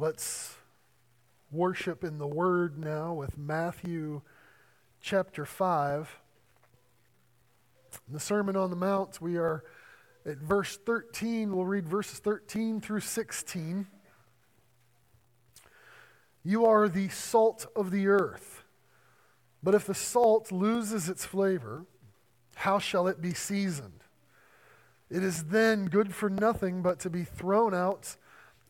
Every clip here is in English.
Let's worship in the Word now with Matthew chapter 5. In the Sermon on the Mount, we are at verse 13. We'll read verses 13 through 16. You are the salt of the earth. But if the salt loses its flavor, how shall it be seasoned? It is then good for nothing but to be thrown out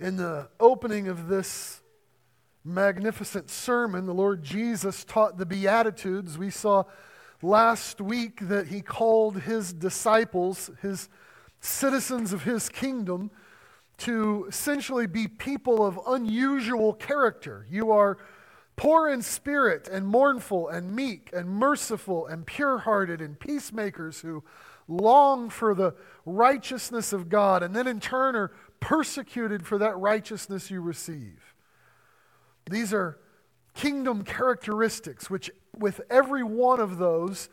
In the opening of this magnificent sermon, the Lord Jesus taught the Beatitudes. We saw last week that he called his disciples, his citizens of his kingdom, to essentially be people of unusual character. You are poor in spirit and mournful and meek and merciful and pure hearted and peacemakers who long for the righteousness of God and then in turn are persecuted for that righteousness you receive. These are kingdom characteristics, which, with every one of those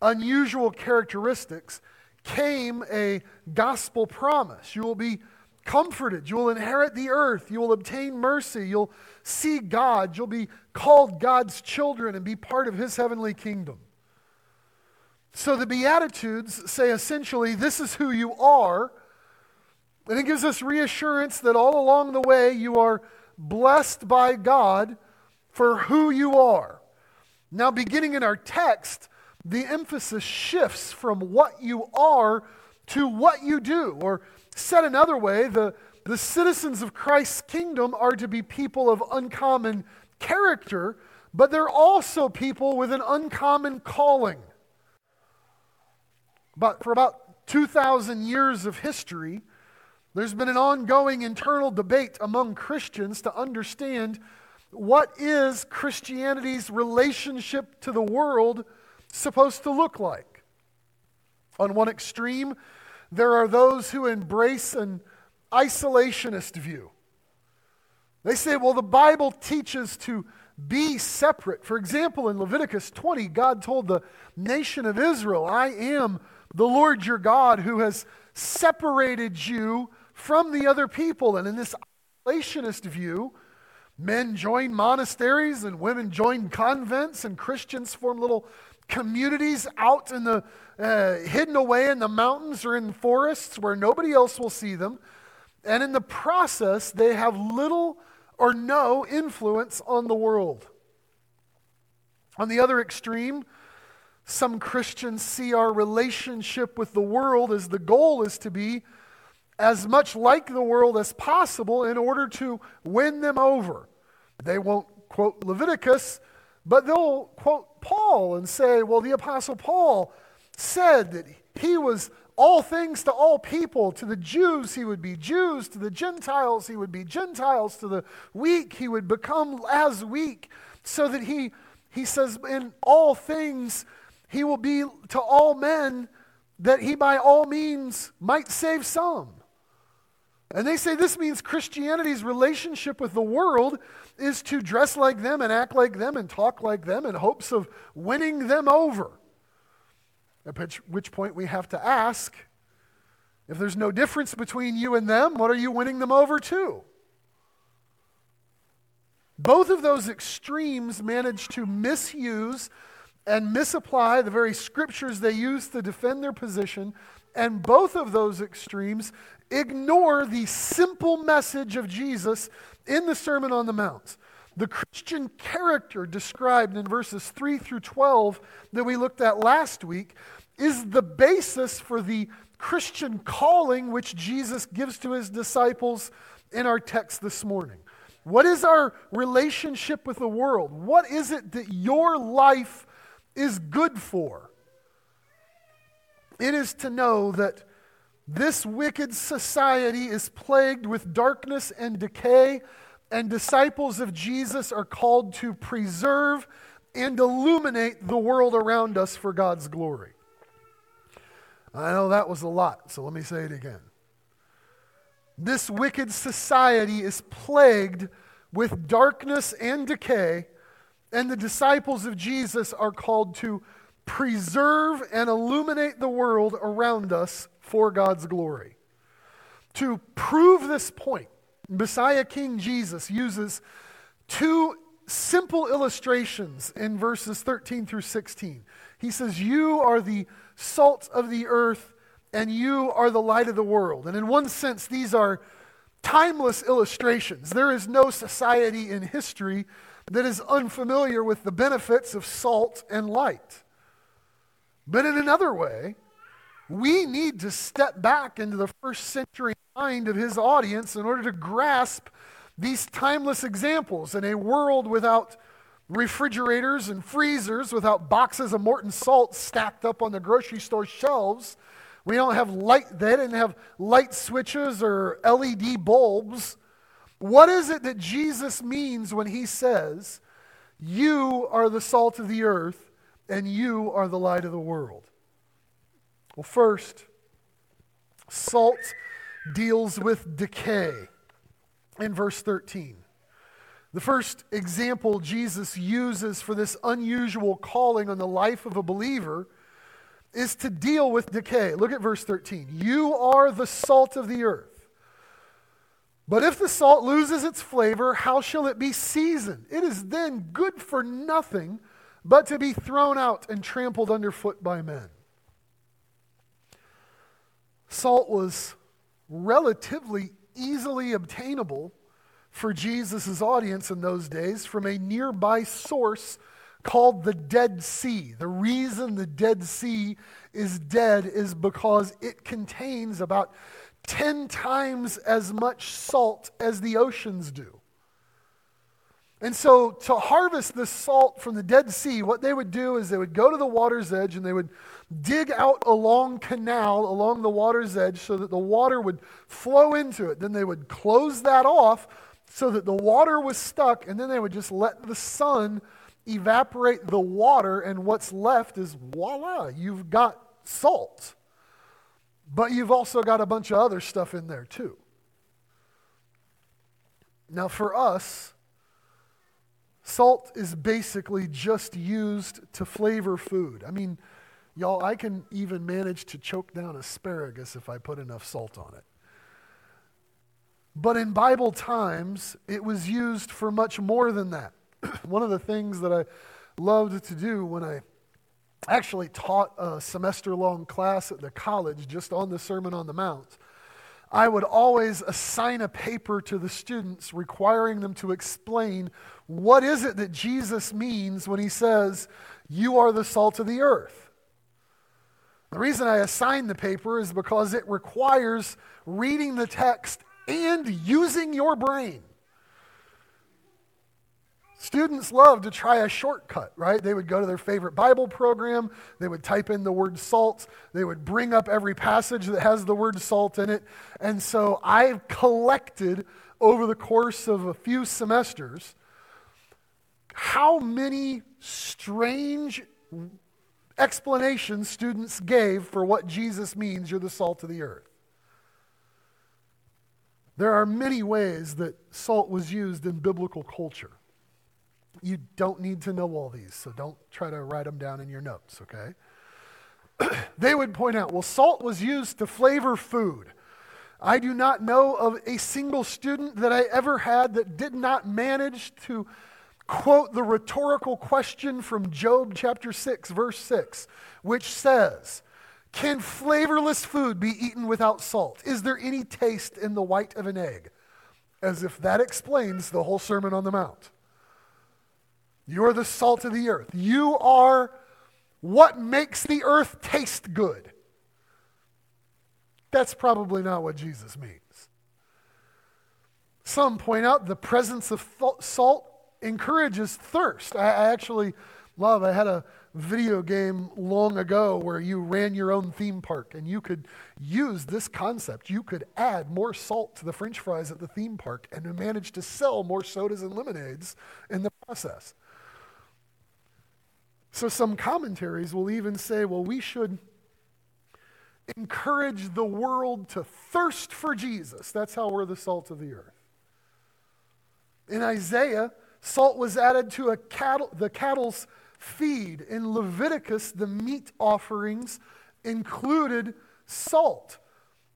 unusual characteristics, came a gospel promise. You will be comforted. You will inherit the earth. You will obtain mercy. You'll see God. You'll be called God's children and be part of His heavenly kingdom. So the Beatitudes say essentially, this is who you are. And it gives us reassurance that all along the way you are blessed by God for who you are. Now, beginning in our text, the emphasis shifts from what you are to what you do, or Said another way, the, the citizens of Christ's kingdom are to be people of uncommon character, but they're also people with an uncommon calling. But for about 2,000 years of history, there's been an ongoing internal debate among Christians to understand what is Christianity's relationship to the world supposed to look like. On one extreme, there are those who embrace an isolationist view. They say, well, the Bible teaches to be separate. For example, in Leviticus 20, God told the nation of Israel, I am the Lord your God who has separated you from the other people. And in this isolationist view, men join monasteries and women join convents, and Christians form little communities out in the uh, hidden away in the mountains or in forests where nobody else will see them. And in the process, they have little or no influence on the world. On the other extreme, some Christians see our relationship with the world as the goal is to be as much like the world as possible in order to win them over. They won't quote Leviticus, but they'll quote Paul and say, well, the Apostle Paul said that he was all things to all people. To the Jews, he would be Jews. To the Gentiles, he would be Gentiles. To the weak, he would become as weak. So that he, he says, in all things, he will be to all men that he by all means might save some. And they say this means Christianity's relationship with the world is to dress like them and act like them and talk like them in hopes of winning them over. At which, point we have to ask if there's no difference between you and them, what are you winning them over to? Both of those extremes manage to misuse and misapply the very scriptures they use to defend their position, and both of those extremes ignore the simple message of Jesus in the Sermon on the Mount. The Christian character described in verses 3 through 12 that we looked at last week is the basis for the Christian calling which Jesus gives to his disciples in our text this morning. What is our relationship with the world? What is it that your life is good for? It is to know that this wicked society is plagued with darkness and decay and disciples of Jesus are called to preserve and illuminate the world around us for God's glory. I know that was a lot, so let me say it again. This wicked society is plagued with darkness and decay, and the disciples of Jesus are called to preserve and illuminate the world around us for God's glory. To prove this point, Messiah King Jesus uses two simple illustrations in verses 13 through 16. He says, You are the salt of the earth, and you are the light of the world. And in one sense, these are timeless illustrations. There is no society in history that is unfamiliar with the benefits of salt and light. But in another way, we need to step back into the first century mind of his audience in order to grasp these timeless examples in a world without refrigerators and freezers, without boxes of Morton salt stacked up on the grocery store shelves. We don't have light, they didn't have light switches or LED bulbs. What is it that Jesus means when he says, You are the salt of the earth and you are the light of the world? Well, first, salt deals with decay in verse 13. The first example Jesus uses for this unusual calling on the life of a believer is to deal with decay. Look at verse 13. You are the salt of the earth. But if the salt loses its flavor, how shall it be seasoned? It is then good for nothing but to be thrown out and trampled underfoot by men. Salt was relatively easily obtainable for Jesus' audience in those days from a nearby source called the Dead Sea. The reason the Dead Sea is dead is because it contains about 10 times as much salt as the oceans do. And so, to harvest the salt from the Dead Sea, what they would do is they would go to the water's edge and they would dig out a long canal along the water's edge so that the water would flow into it. Then they would close that off so that the water was stuck, and then they would just let the sun evaporate the water, and what's left is voila, you've got salt. But you've also got a bunch of other stuff in there too. Now, for us, Salt is basically just used to flavor food. I mean, y'all, I can even manage to choke down asparagus if I put enough salt on it. But in Bible times, it was used for much more than that. One of the things that I loved to do when I actually taught a semester long class at the college just on the Sermon on the Mount, I would always assign a paper to the students requiring them to explain what is it that Jesus means when he says, You are the salt of the earth? The reason I assign the paper is because it requires reading the text and using your brain. Students love to try a shortcut, right? They would go to their favorite Bible program, they would type in the word salt, they would bring up every passage that has the word salt in it. And so I've collected over the course of a few semesters how many strange explanations students gave for what Jesus means you're the salt of the earth. There are many ways that salt was used in biblical culture. You don't need to know all these, so don't try to write them down in your notes, okay? they would point out, well, salt was used to flavor food. I do not know of a single student that I ever had that did not manage to quote the rhetorical question from Job chapter 6, verse 6, which says, Can flavorless food be eaten without salt? Is there any taste in the white of an egg? As if that explains the whole Sermon on the Mount. You are the salt of the earth. You are what makes the earth taste good. That's probably not what Jesus means. Some point out the presence of salt encourages thirst. I, I actually love, I had a video game long ago where you ran your own theme park and you could use this concept. You could add more salt to the french fries at the theme park and manage to sell more sodas and lemonades in the process. So, some commentaries will even say, well, we should encourage the world to thirst for Jesus. That's how we're the salt of the earth. In Isaiah, salt was added to a cattle, the cattle's feed. In Leviticus, the meat offerings included salt.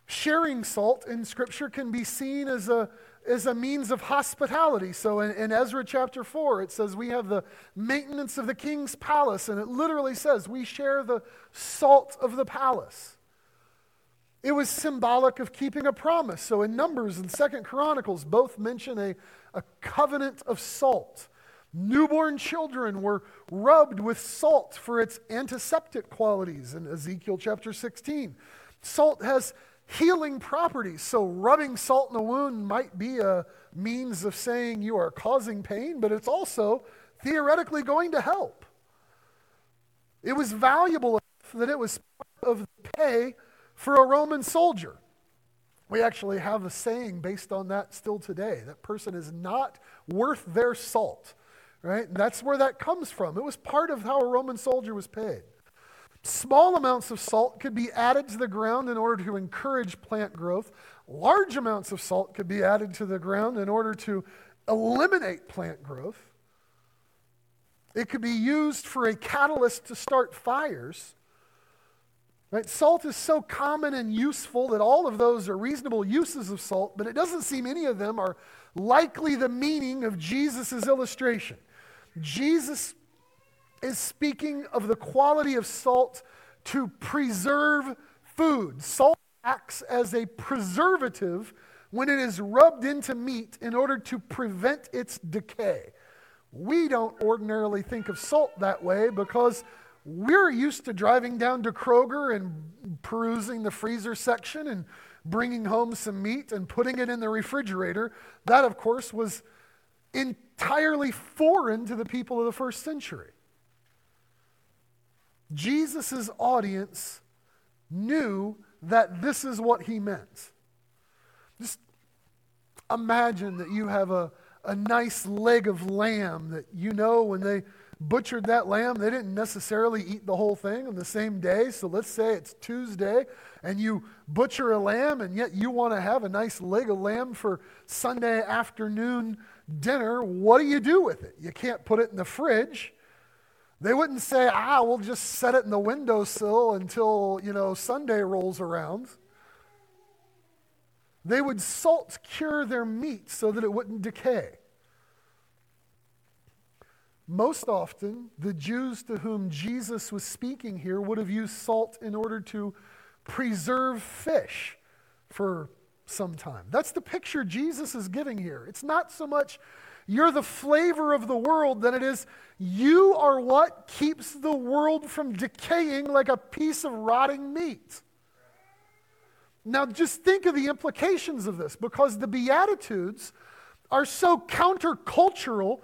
Sharing salt in Scripture can be seen as a, as a means of hospitality. So in, in Ezra chapter 4, it says we have the maintenance of the king's palace, and it literally says we share the salt of the palace. It was symbolic of keeping a promise. So in Numbers and Second Chronicles, both mention a, a covenant of salt. Newborn children were rubbed with salt for its antiseptic qualities in Ezekiel chapter 16. Salt has healing properties, so rubbing salt in a wound might be a means of saying you are causing pain, but it's also theoretically going to help. It was valuable enough that it was part of the pay for a Roman soldier. We actually have a saying based on that still today. That person is not worth their salt, right? And that's where that comes from. It was part of how a Roman soldier was paid. Small amounts of salt could be added to the ground in order to encourage plant growth. Large amounts of salt could be added to the ground in order to eliminate plant growth. It could be used for a catalyst to start fires. Right? Salt is so common and useful that all of those are reasonable uses of salt, but it doesn't seem any of them are likely the meaning of Jesus' illustration. Jesus is speaking of the quality of salt to preserve food. Salt acts as a preservative when it is rubbed into meat in order to prevent its decay. We don't ordinarily think of salt that way because we're used to driving down to Kroger and perusing the freezer section and bringing home some meat and putting it in the refrigerator. That, of course, was entirely foreign to the people of the first century. Jesus' audience knew that this is what he meant. Just imagine that you have a, a nice leg of lamb that you know when they butchered that lamb, they didn't necessarily eat the whole thing on the same day. So let's say it's Tuesday and you butcher a lamb, and yet you want to have a nice leg of lamb for Sunday afternoon dinner. What do you do with it? You can't put it in the fridge. They wouldn't say, ah, we'll just set it in the windowsill until, you know, Sunday rolls around. They would salt cure their meat so that it wouldn't decay. Most often, the Jews to whom Jesus was speaking here would have used salt in order to preserve fish for some time. That's the picture Jesus is giving here. It's not so much you're the flavor of the world than it is you are what keeps the world from decaying like a piece of rotting meat. Now, just think of the implications of this because the Beatitudes are so countercultural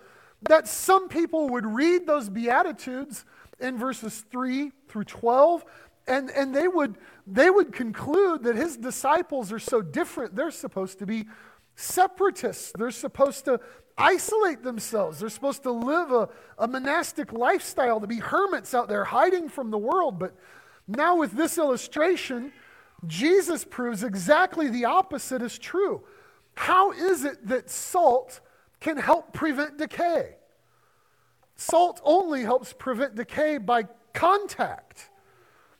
that some people would read those Beatitudes in verses 3 through 12, and, and they, would, they would conclude that his disciples are so different, they're supposed to be separatists. They're supposed to isolate themselves. They're supposed to live a, a monastic lifestyle, to be hermits out there hiding from the world. But now, with this illustration, Jesus proves exactly the opposite is true. How is it that salt can help prevent decay. Salt only helps prevent decay by contact.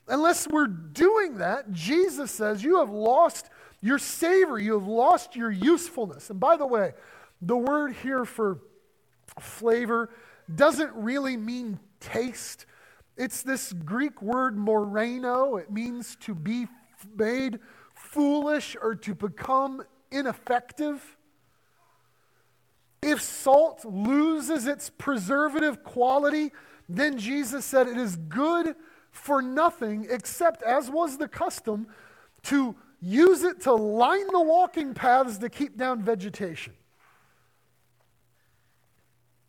Unless we're doing that, Jesus says you have lost your savor, you have lost your usefulness. And by the way, the word here for flavor doesn't really mean taste. It's this Greek word moraino. It means to be made foolish or to become ineffective. If salt loses its preservative quality, then Jesus said it is good for nothing except, as was the custom, to use it to line the walking paths to keep down vegetation.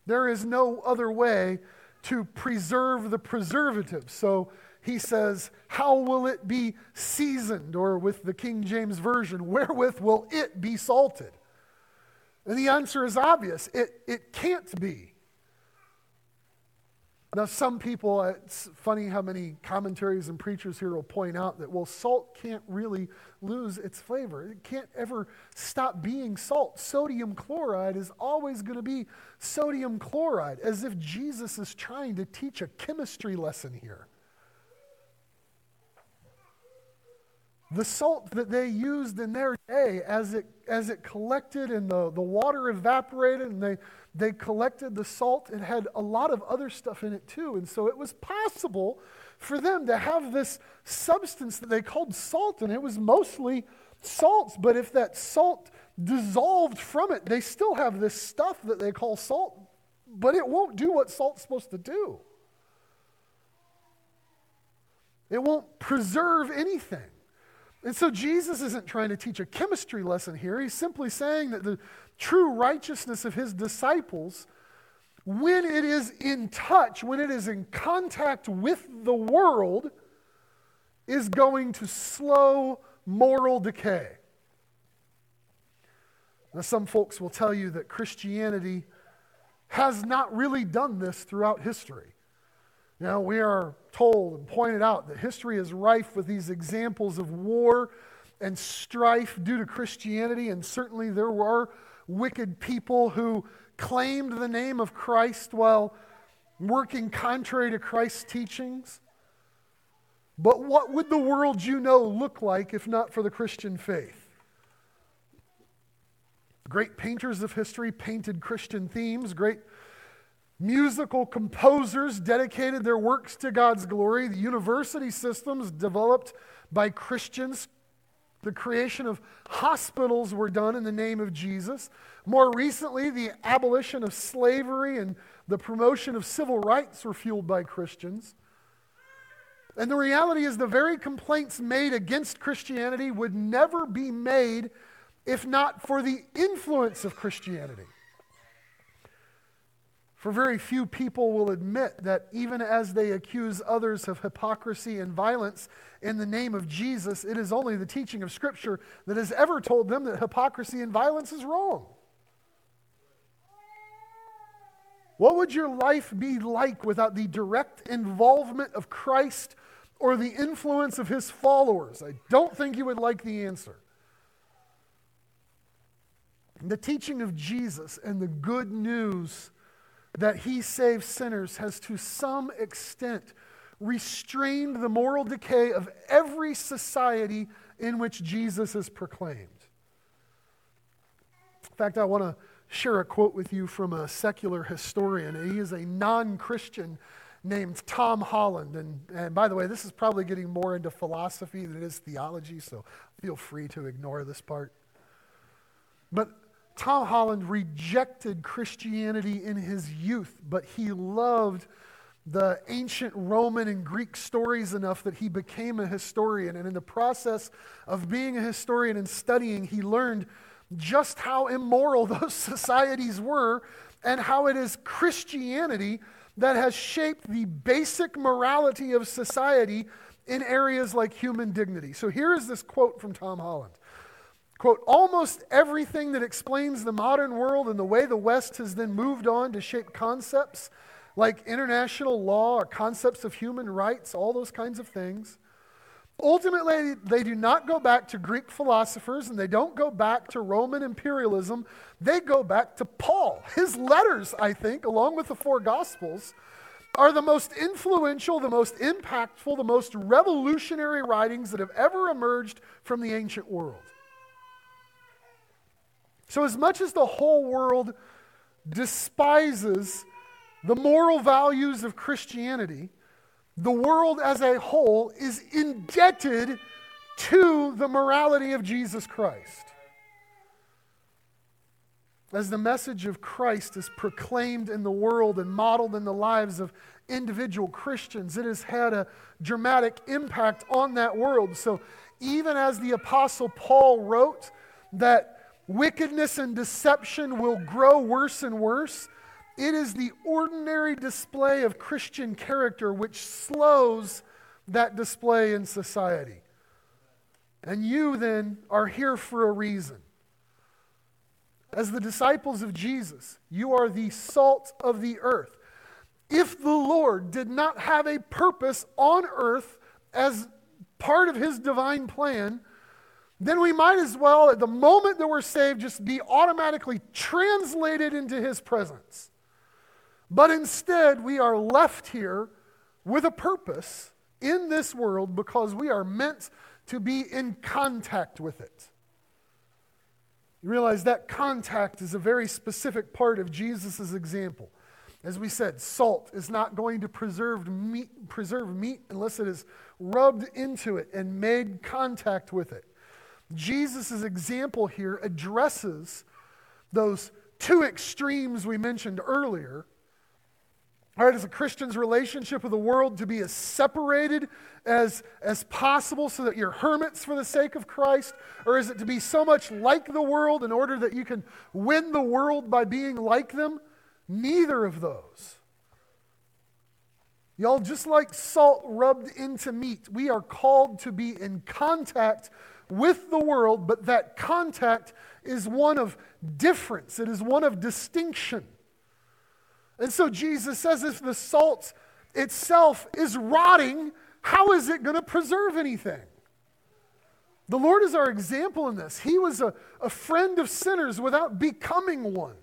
There is no other way to preserve the preservative. So he says, How will it be seasoned? Or with the King James Version, wherewith will it be salted? And the answer is obvious it, it can't be. Now, some people, it's funny how many commentaries and preachers here will point out that, well, salt can't really lose its flavor. It can't ever stop being salt. Sodium chloride is always going to be sodium chloride, as if Jesus is trying to teach a chemistry lesson here. The salt that they used in their day as it, as it collected and the, the water evaporated and they, they collected the salt, it had a lot of other stuff in it too. And so it was possible for them to have this substance that they called salt, and it was mostly salts. But if that salt dissolved from it, they still have this stuff that they call salt, but it won't do what salt's supposed to do. It won't preserve anything. And so Jesus isn't trying to teach a chemistry lesson here. He's simply saying that the true righteousness of his disciples, when it is in touch, when it is in contact with the world, is going to slow moral decay. Now, some folks will tell you that Christianity has not really done this throughout history. Now, we are told and pointed out that history is rife with these examples of war and strife due to Christianity, and certainly there were wicked people who claimed the name of Christ while working contrary to Christ's teachings. But what would the world you know look like if not for the Christian faith? Great painters of history painted Christian themes. Great Musical composers dedicated their works to God's glory. The university systems developed by Christians. The creation of hospitals were done in the name of Jesus. More recently, the abolition of slavery and the promotion of civil rights were fueled by Christians. And the reality is, the very complaints made against Christianity would never be made if not for the influence of Christianity. For very few people will admit that even as they accuse others of hypocrisy and violence in the name of Jesus, it is only the teaching of Scripture that has ever told them that hypocrisy and violence is wrong. What would your life be like without the direct involvement of Christ or the influence of his followers? I don't think you would like the answer. The teaching of Jesus and the good news that he saves sinners has to some extent restrained the moral decay of every society in which Jesus is proclaimed. In fact, I want to share a quote with you from a secular historian. He is a non Christian named Tom Holland. And, and by the way, this is probably getting more into philosophy than it is theology, so feel free to ignore this part. But Tom Holland rejected Christianity in his youth, but he loved the ancient Roman and Greek stories enough that he became a historian. And in the process of being a historian and studying, he learned just how immoral those societies were and how it is Christianity that has shaped the basic morality of society in areas like human dignity. So here is this quote from Tom Holland Quote, almost everything that explains the modern world and the way the West has then moved on to shape concepts like international law or concepts of human rights, all those kinds of things. Ultimately, they do not go back to Greek philosophers and they don't go back to Roman imperialism. They go back to Paul. His letters, I think, along with the four Gospels, are the most influential, the most impactful, the most revolutionary writings that have ever emerged from the ancient world. So, as much as the whole world despises the moral values of Christianity, the world as a whole is indebted to the morality of Jesus Christ. As the message of Christ is proclaimed in the world and modeled in the lives of individual Christians, it has had a dramatic impact on that world. So, even as the Apostle Paul wrote that wickedness and deception will grow worse and worse, It is the ordinary display of Christian character which slows that display in society. And you then are here for a reason. As the disciples of Jesus, you are the salt of the earth. If the Lord did not have a purpose on earth as part of his divine plan, then we might as well, at the moment that we're saved, just be automatically translated into his presence. But instead, we are left here with a purpose in this world because we are meant to be in contact with it. You realize that contact is a very specific part of Jesus' example. As we said, salt is not going to preserve meat, preserve meat unless it is rubbed into it and made contact with it. Jesus' example here addresses those two extremes we mentioned earlier all right, is a Christian's relationship with the world to be as separated as, as possible so that you're hermits for the sake of Christ? Or is it to be so much like the world in order that you can win the world by being like them? Neither of those. Y'all, just like salt rubbed into meat, we are called to be in contact with the world, but that contact is one of difference, it is one of distinction. And so Jesus says if the salt itself is rotting, how is it going to preserve anything? The Lord is our example in this. He was a, a friend of sinners without becoming one.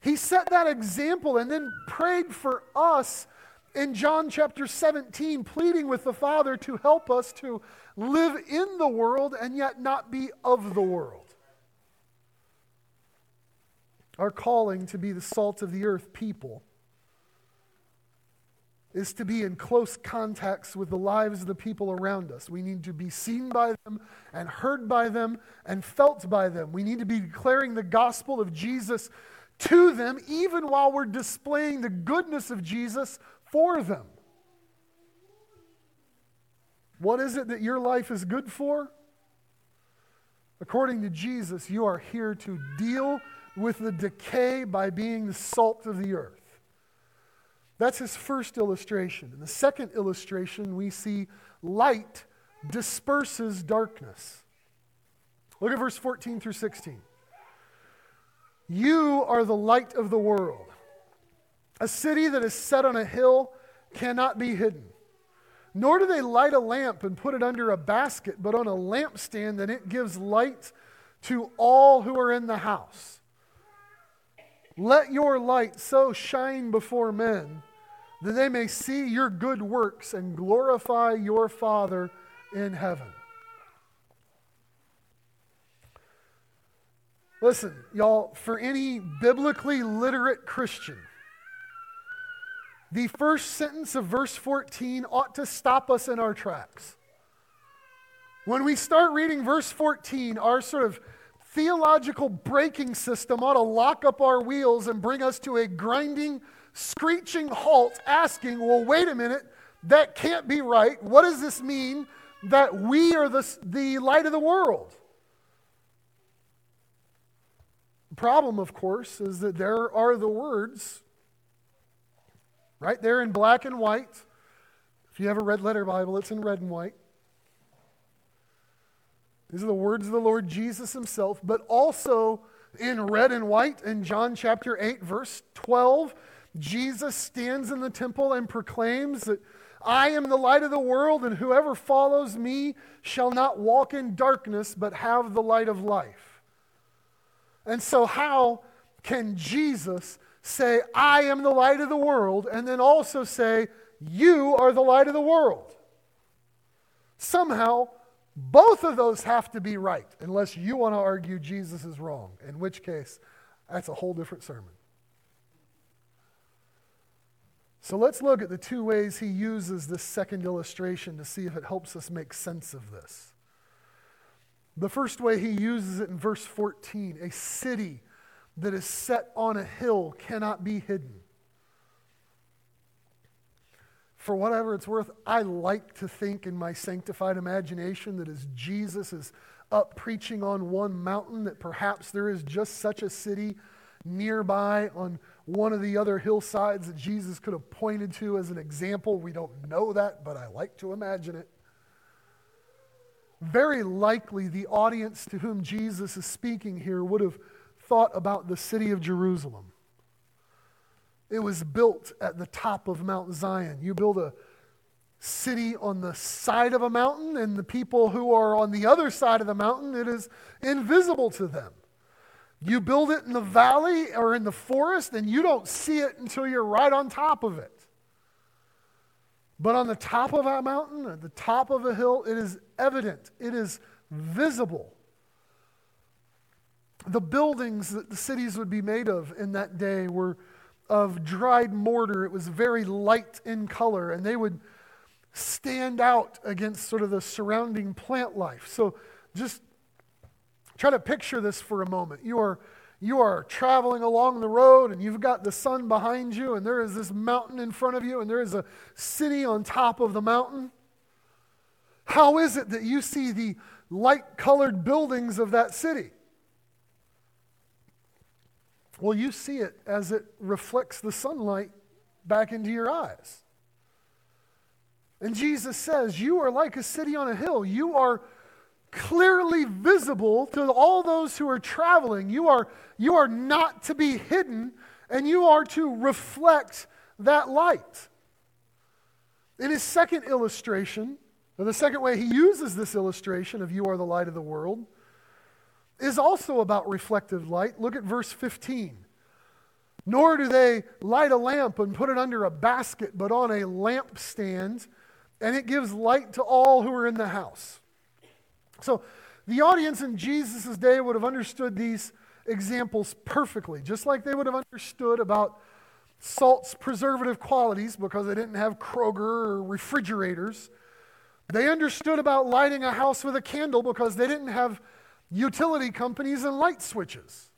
He set that example and then prayed for us in John chapter 17, pleading with the Father to help us to live in the world and yet not be of the world. Our calling to be the salt of the earth people is to be in close contacts with the lives of the people around us. We need to be seen by them and heard by them and felt by them. We need to be declaring the gospel of Jesus to them, even while we're displaying the goodness of Jesus for them. What is it that your life is good for? According to Jesus, you are here to deal with the decay by being the salt of the earth. That's his first illustration. In the second illustration, we see light disperses darkness. Look at verse 14 through 16. You are the light of the world. A city that is set on a hill cannot be hidden. Nor do they light a lamp and put it under a basket, but on a lampstand, and it gives light to all who are in the house. Let your light so shine before men that they may see your good works and glorify your Father in heaven. Listen, y'all, for any biblically literate Christian, the first sentence of verse 14 ought to stop us in our tracks. When we start reading verse 14, our sort of theological braking system ought to lock up our wheels and bring us to a grinding, screeching halt, asking, well, wait a minute, that can't be right. What does this mean that we are the, the light of the world? The problem, of course, is that there are the words right there in black and white. If you have a red letter Bible, it's in red and white. These are the words of the Lord Jesus himself, but also in red and white in John chapter 8, verse 12. Jesus stands in the temple and proclaims that I am the light of the world, and whoever follows me shall not walk in darkness, but have the light of life. And so, how can Jesus say, I am the light of the world, and then also say, You are the light of the world? Somehow, both of those have to be right, unless you want to argue Jesus is wrong, in which case, that's a whole different sermon. So let's look at the two ways he uses this second illustration to see if it helps us make sense of this. The first way he uses it in verse 14 a city that is set on a hill cannot be hidden for whatever it's worth, I like to think in my sanctified imagination that as Jesus is up preaching on one mountain, that perhaps there is just such a city nearby on one of the other hillsides that Jesus could have pointed to as an example. We don't know that, but I like to imagine it. Very likely, the audience to whom Jesus is speaking here would have thought about the city of Jerusalem. It was built at the top of Mount Zion. You build a city on the side of a mountain, and the people who are on the other side of the mountain, it is invisible to them. You build it in the valley or in the forest, and you don't see it until you're right on top of it. But on the top of a mountain, at the top of a hill, it is evident, it is visible. The buildings that the cities would be made of in that day were of dried mortar. It was very light in color, and they would stand out against sort of the surrounding plant life. So just try to picture this for a moment. You are you are traveling along the road and you've got the sun behind you and there is this mountain in front of you and there is a city on top of the mountain. How is it that you see the light colored buildings of that city? Well, you see it as it reflects the sunlight back into your eyes. And Jesus says, You are like a city on a hill. You are clearly visible to all those who are traveling. You are, you are not to be hidden, and you are to reflect that light. In his second illustration, or the second way he uses this illustration of you are the light of the world, is also about reflective light. Look at verse 15. Nor do they light a lamp and put it under a basket, but on a lampstand, and it gives light to all who are in the house. So the audience in Jesus' day would have understood these examples perfectly, just like they would have understood about salt's preservative qualities because they didn't have Kroger or refrigerators. They understood about lighting a house with a candle because they didn't have utility companies and light switches.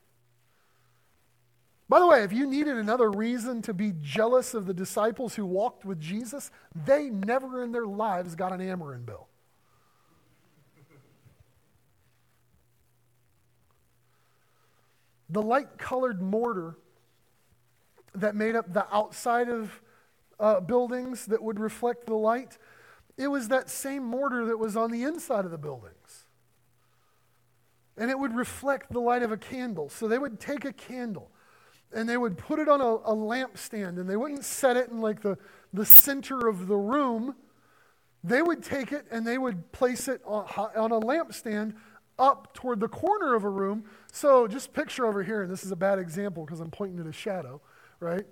By the way, if you needed another reason to be jealous of the disciples who walked with Jesus, they never in their lives got an Ameren bill. The light colored mortar that made up the outside of uh, buildings that would reflect the light, it was that same mortar that was on the inside of the buildings. And it would reflect the light of a candle. So they would take a candle and they would put it on a, a lampstand and they wouldn't set it in like the, the center of the room. They would take it and they would place it on, on a lampstand up toward the corner of a room. So just picture over here, and this is a bad example because I'm pointing at a shadow, right?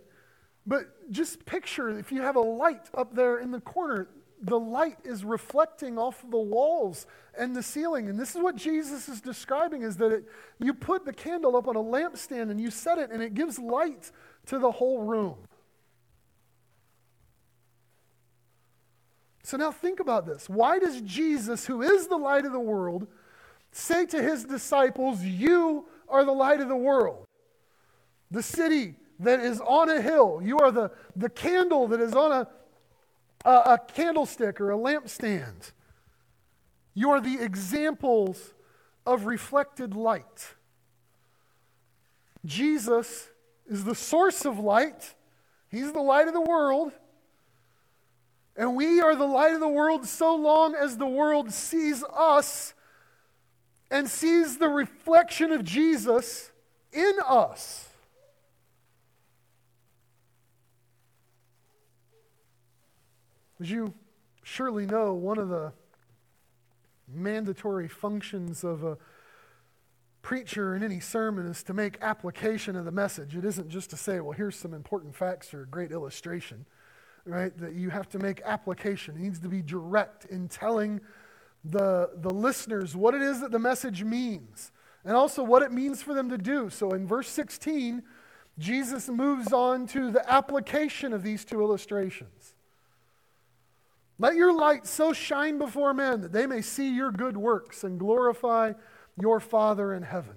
But just picture if you have a light up there in the corner, the light is reflecting off the walls and the ceiling. And this is what Jesus is describing is that it, you put the candle up on a lampstand and you set it, and it gives light to the whole room. So now think about this. Why does Jesus, who is the light of the world, say to his disciples, You are the light of the world. The city that is on a hill. You are the, the candle that is on a, a, a candlestick or a lampstand. You are the examples of reflected light. Jesus is the source of light, He's the light of the world. And we are the light of the world so long as the world sees us and sees the reflection of Jesus in us. As you surely know, one of the mandatory functions of a preacher in any sermon is to make application of the message. It isn't just to say, well, here's some important facts or a great illustration, right? That you have to make application. It needs to be direct in telling the, the listeners what it is that the message means and also what it means for them to do. So in verse 16, Jesus moves on to the application of these two illustrations. Let your light so shine before men that they may see your good works and glorify your Father in heaven.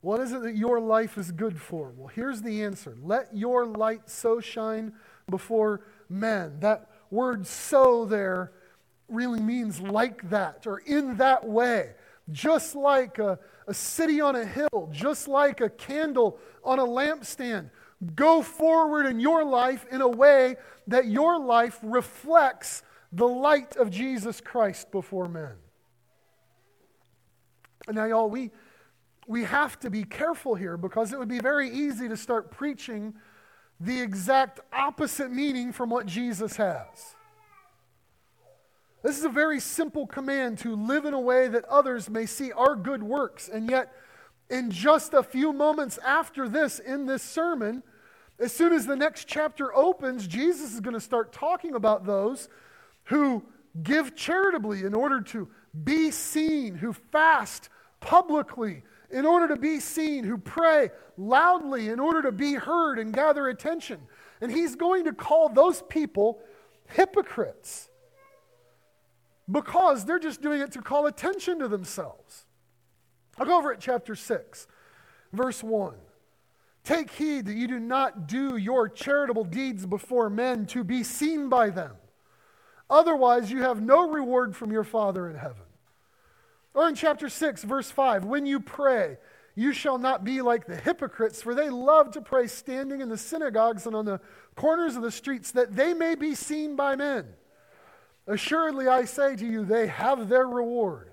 What is it that your life is good for? Well, here's the answer. Let your light so shine before men. That word so there really means like that or in that way. just like a, a city on a hill, just like a candle on a lampstand. Go forward in your life in a way that your life reflects the light of Jesus Christ before men. Now, y'all, we, we have to be careful here because it would be very easy to start preaching the exact opposite meaning from what Jesus has. This is a very simple command to live in a way that others may see our good works. And yet, in just a few moments after this, in this sermon, as soon as the next chapter opens, Jesus is going to start talking about those who give charitably in order to be seen, who fast publicly in order to be seen, who pray loudly in order to be heard and gather attention. And he's going to call those people hypocrites because they're just doing it to call attention to themselves. I'll go over at chapter 6, verse 1. Take heed that you do not do your charitable deeds before men to be seen by them. Otherwise, you have no reward from your Father in heaven. Or in chapter 6, verse 5, when you pray, you shall not be like the hypocrites, for they love to pray standing in the synagogues and on the corners of the streets, that they may be seen by men. Assuredly, I say to you, they have their reward.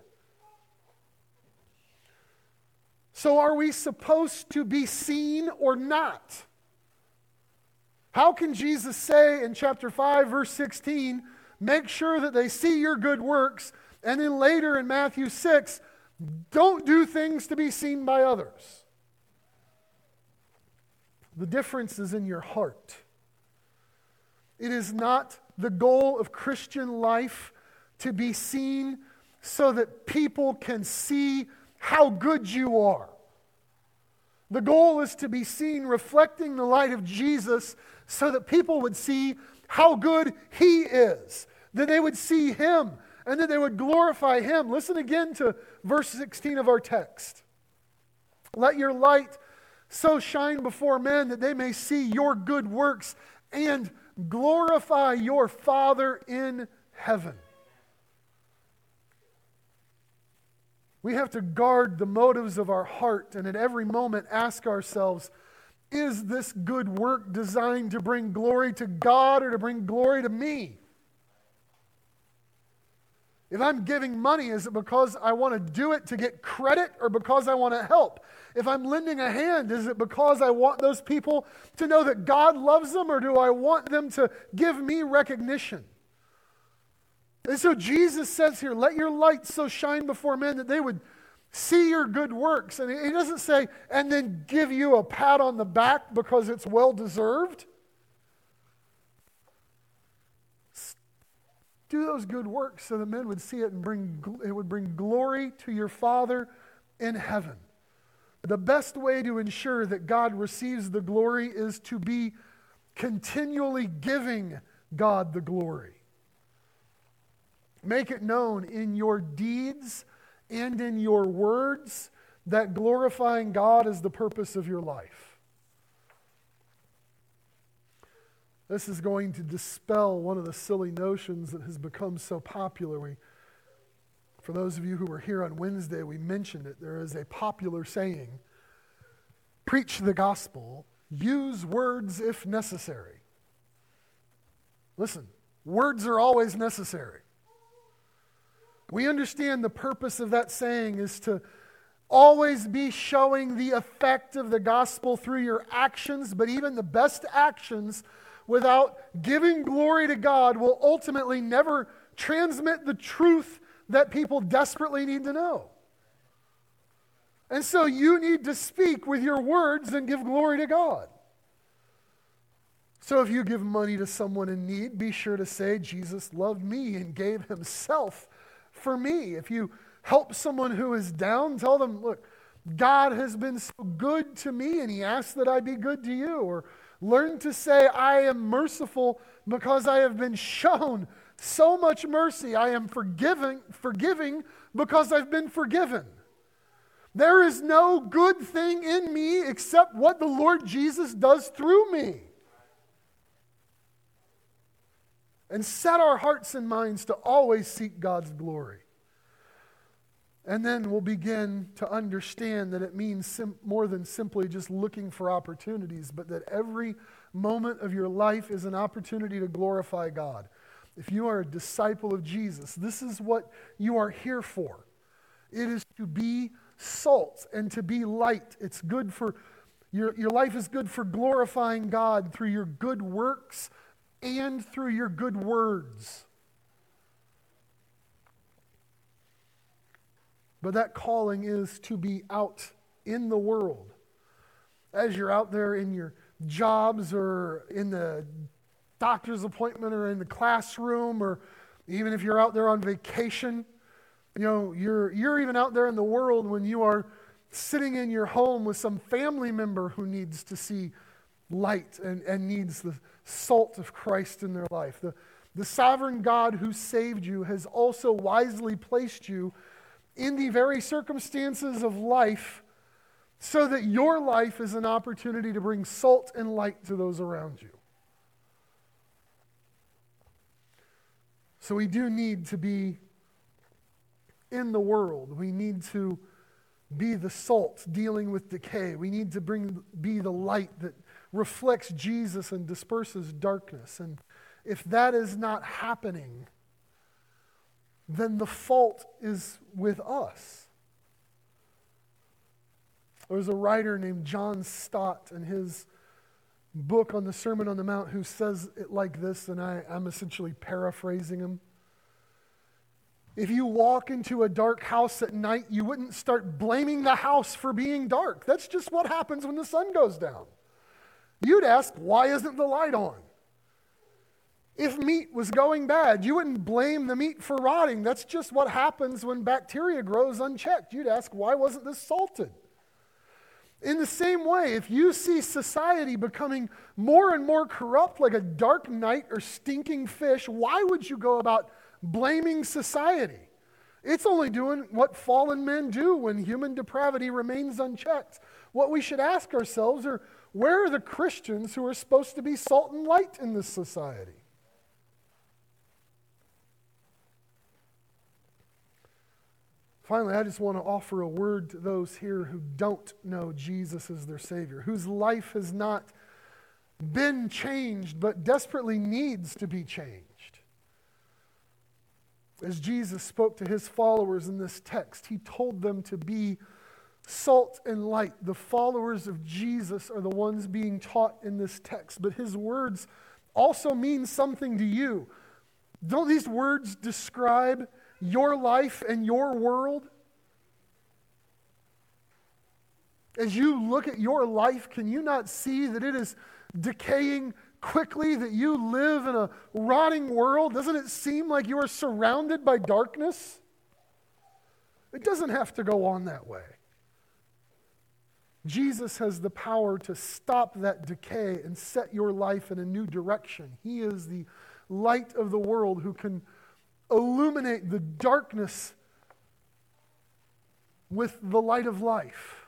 So, are we supposed to be seen or not? How can Jesus say in chapter 5, verse 16, make sure that they see your good works, and then later in Matthew 6, don't do things to be seen by others? The difference is in your heart. It is not the goal of Christian life to be seen so that people can see how good you are. The goal is to be seen reflecting the light of Jesus so that people would see how good He is, that they would see Him, and that they would glorify Him. Listen again to verse 16 of our text. Let your light so shine before men that they may see your good works and glorify your Father in heaven. We have to guard the motives of our heart and at every moment ask ourselves is this good work designed to bring glory to God or to bring glory to me? If I'm giving money, is it because I want to do it to get credit or because I want to help? If I'm lending a hand, is it because I want those people to know that God loves them or do I want them to give me recognition? And so Jesus says here, let your light so shine before men that they would see your good works. And he doesn't say, and then give you a pat on the back because it's well deserved. do those good works so that men would see it and bring, it would bring glory to your Father in heaven. The best way to ensure that God receives the glory is to be continually giving God the glory. Make it known in your deeds and in your words that glorifying God is the purpose of your life. This is going to dispel one of the silly notions that has become so popular. We, for those of you who were here on Wednesday, we mentioned it. There is a popular saying preach the gospel, use words if necessary. Listen, words are always necessary. We understand the purpose of that saying is to always be showing the effect of the gospel through your actions, but even the best actions without giving glory to God will ultimately never transmit the truth that people desperately need to know. And so you need to speak with your words and give glory to God. So if you give money to someone in need, be sure to say, Jesus loved me and gave himself for me. If you help someone who is down, tell them, look, God has been so good to me and he asks that I be good to you. Or Learn to say, I am merciful because I have been shown so much mercy. I am forgiving, forgiving because I've been forgiven. There is no good thing in me except what the Lord Jesus does through me. And set our hearts and minds to always seek God's glory. And then we'll begin to understand that it means sim- more than simply just looking for opportunities, but that every moment of your life is an opportunity to glorify God. If you are a disciple of Jesus, this is what you are here for. It is to be salt and to be light. It's good for your, your life is good for glorifying God through your good works and through your good words. But that calling is to be out in the world. As you're out there in your jobs or in the doctor's appointment or in the classroom or even if you're out there on vacation, you know, you're, you're even out there in the world when you are sitting in your home with some family member who needs to see light and, and needs the salt of Christ in their life. The, the sovereign God who saved you has also wisely placed you in the very circumstances of life so that your life is an opportunity to bring salt and light to those around you. So we do need to be in the world. We need to be the salt dealing with decay. We need to bring be the light that reflects Jesus and disperses darkness. And if that is not happening, then the fault is with us. There's a writer named John Stott in his book on the Sermon on the Mount who says it like this, and I, I'm essentially paraphrasing him. If you walk into a dark house at night, you wouldn't start blaming the house for being dark. That's just what happens when the sun goes down. You'd ask, why isn't the light on? If meat was going bad, you wouldn't blame the meat for rotting. That's just what happens when bacteria grows unchecked. You'd ask, why wasn't this salted? In the same way, if you see society becoming more and more corrupt like a dark night or stinking fish, why would you go about blaming society? It's only doing what fallen men do when human depravity remains unchecked. What we should ask ourselves are where are the Christians who are supposed to be salt and light in this society? Finally, I just want to offer a word to those here who don't know Jesus as their Savior, whose life has not been changed but desperately needs to be changed. As Jesus spoke to his followers in this text, he told them to be salt and light. The followers of Jesus are the ones being taught in this text, but his words also mean something to you. Don't these words describe your life and your world? As you look at your life, can you not see that it is decaying quickly, that you live in a rotting world? Doesn't it seem like you are surrounded by darkness? It doesn't have to go on that way. Jesus has the power to stop that decay and set your life in a new direction. He is the light of the world who can illuminate the darkness with the light of life.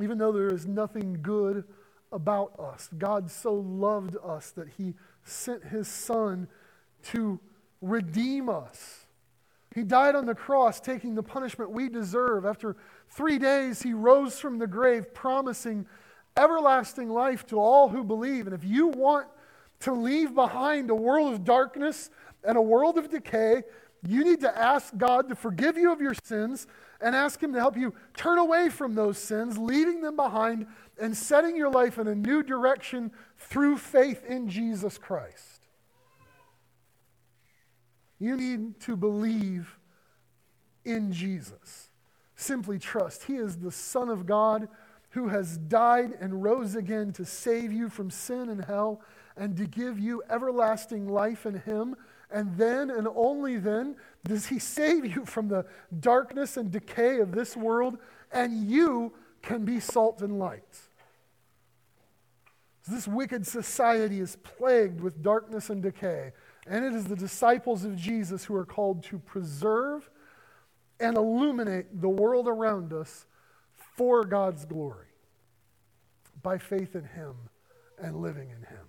Even though there is nothing good about us, God so loved us that He sent His Son to redeem us. He died on the cross, taking the punishment we deserve. After three days, He rose from the grave, promising everlasting life to all who believe. And if you want to leave behind a world of darkness and a world of decay, you need to ask God to forgive you of your sins and ask Him to help you turn away from those sins, leaving them behind, and setting your life in a new direction through faith in Jesus Christ. You need to believe in Jesus. Simply trust. He is the Son of God who has died and rose again to save you from sin and hell and to give you everlasting life in Him. And then and only then does He save you from the darkness and decay of this world, and you can be salt and light. This wicked society is plagued with darkness and decay, and it is the disciples of Jesus who are called to preserve and illuminate the world around us for God's glory by faith in Him and living in Him.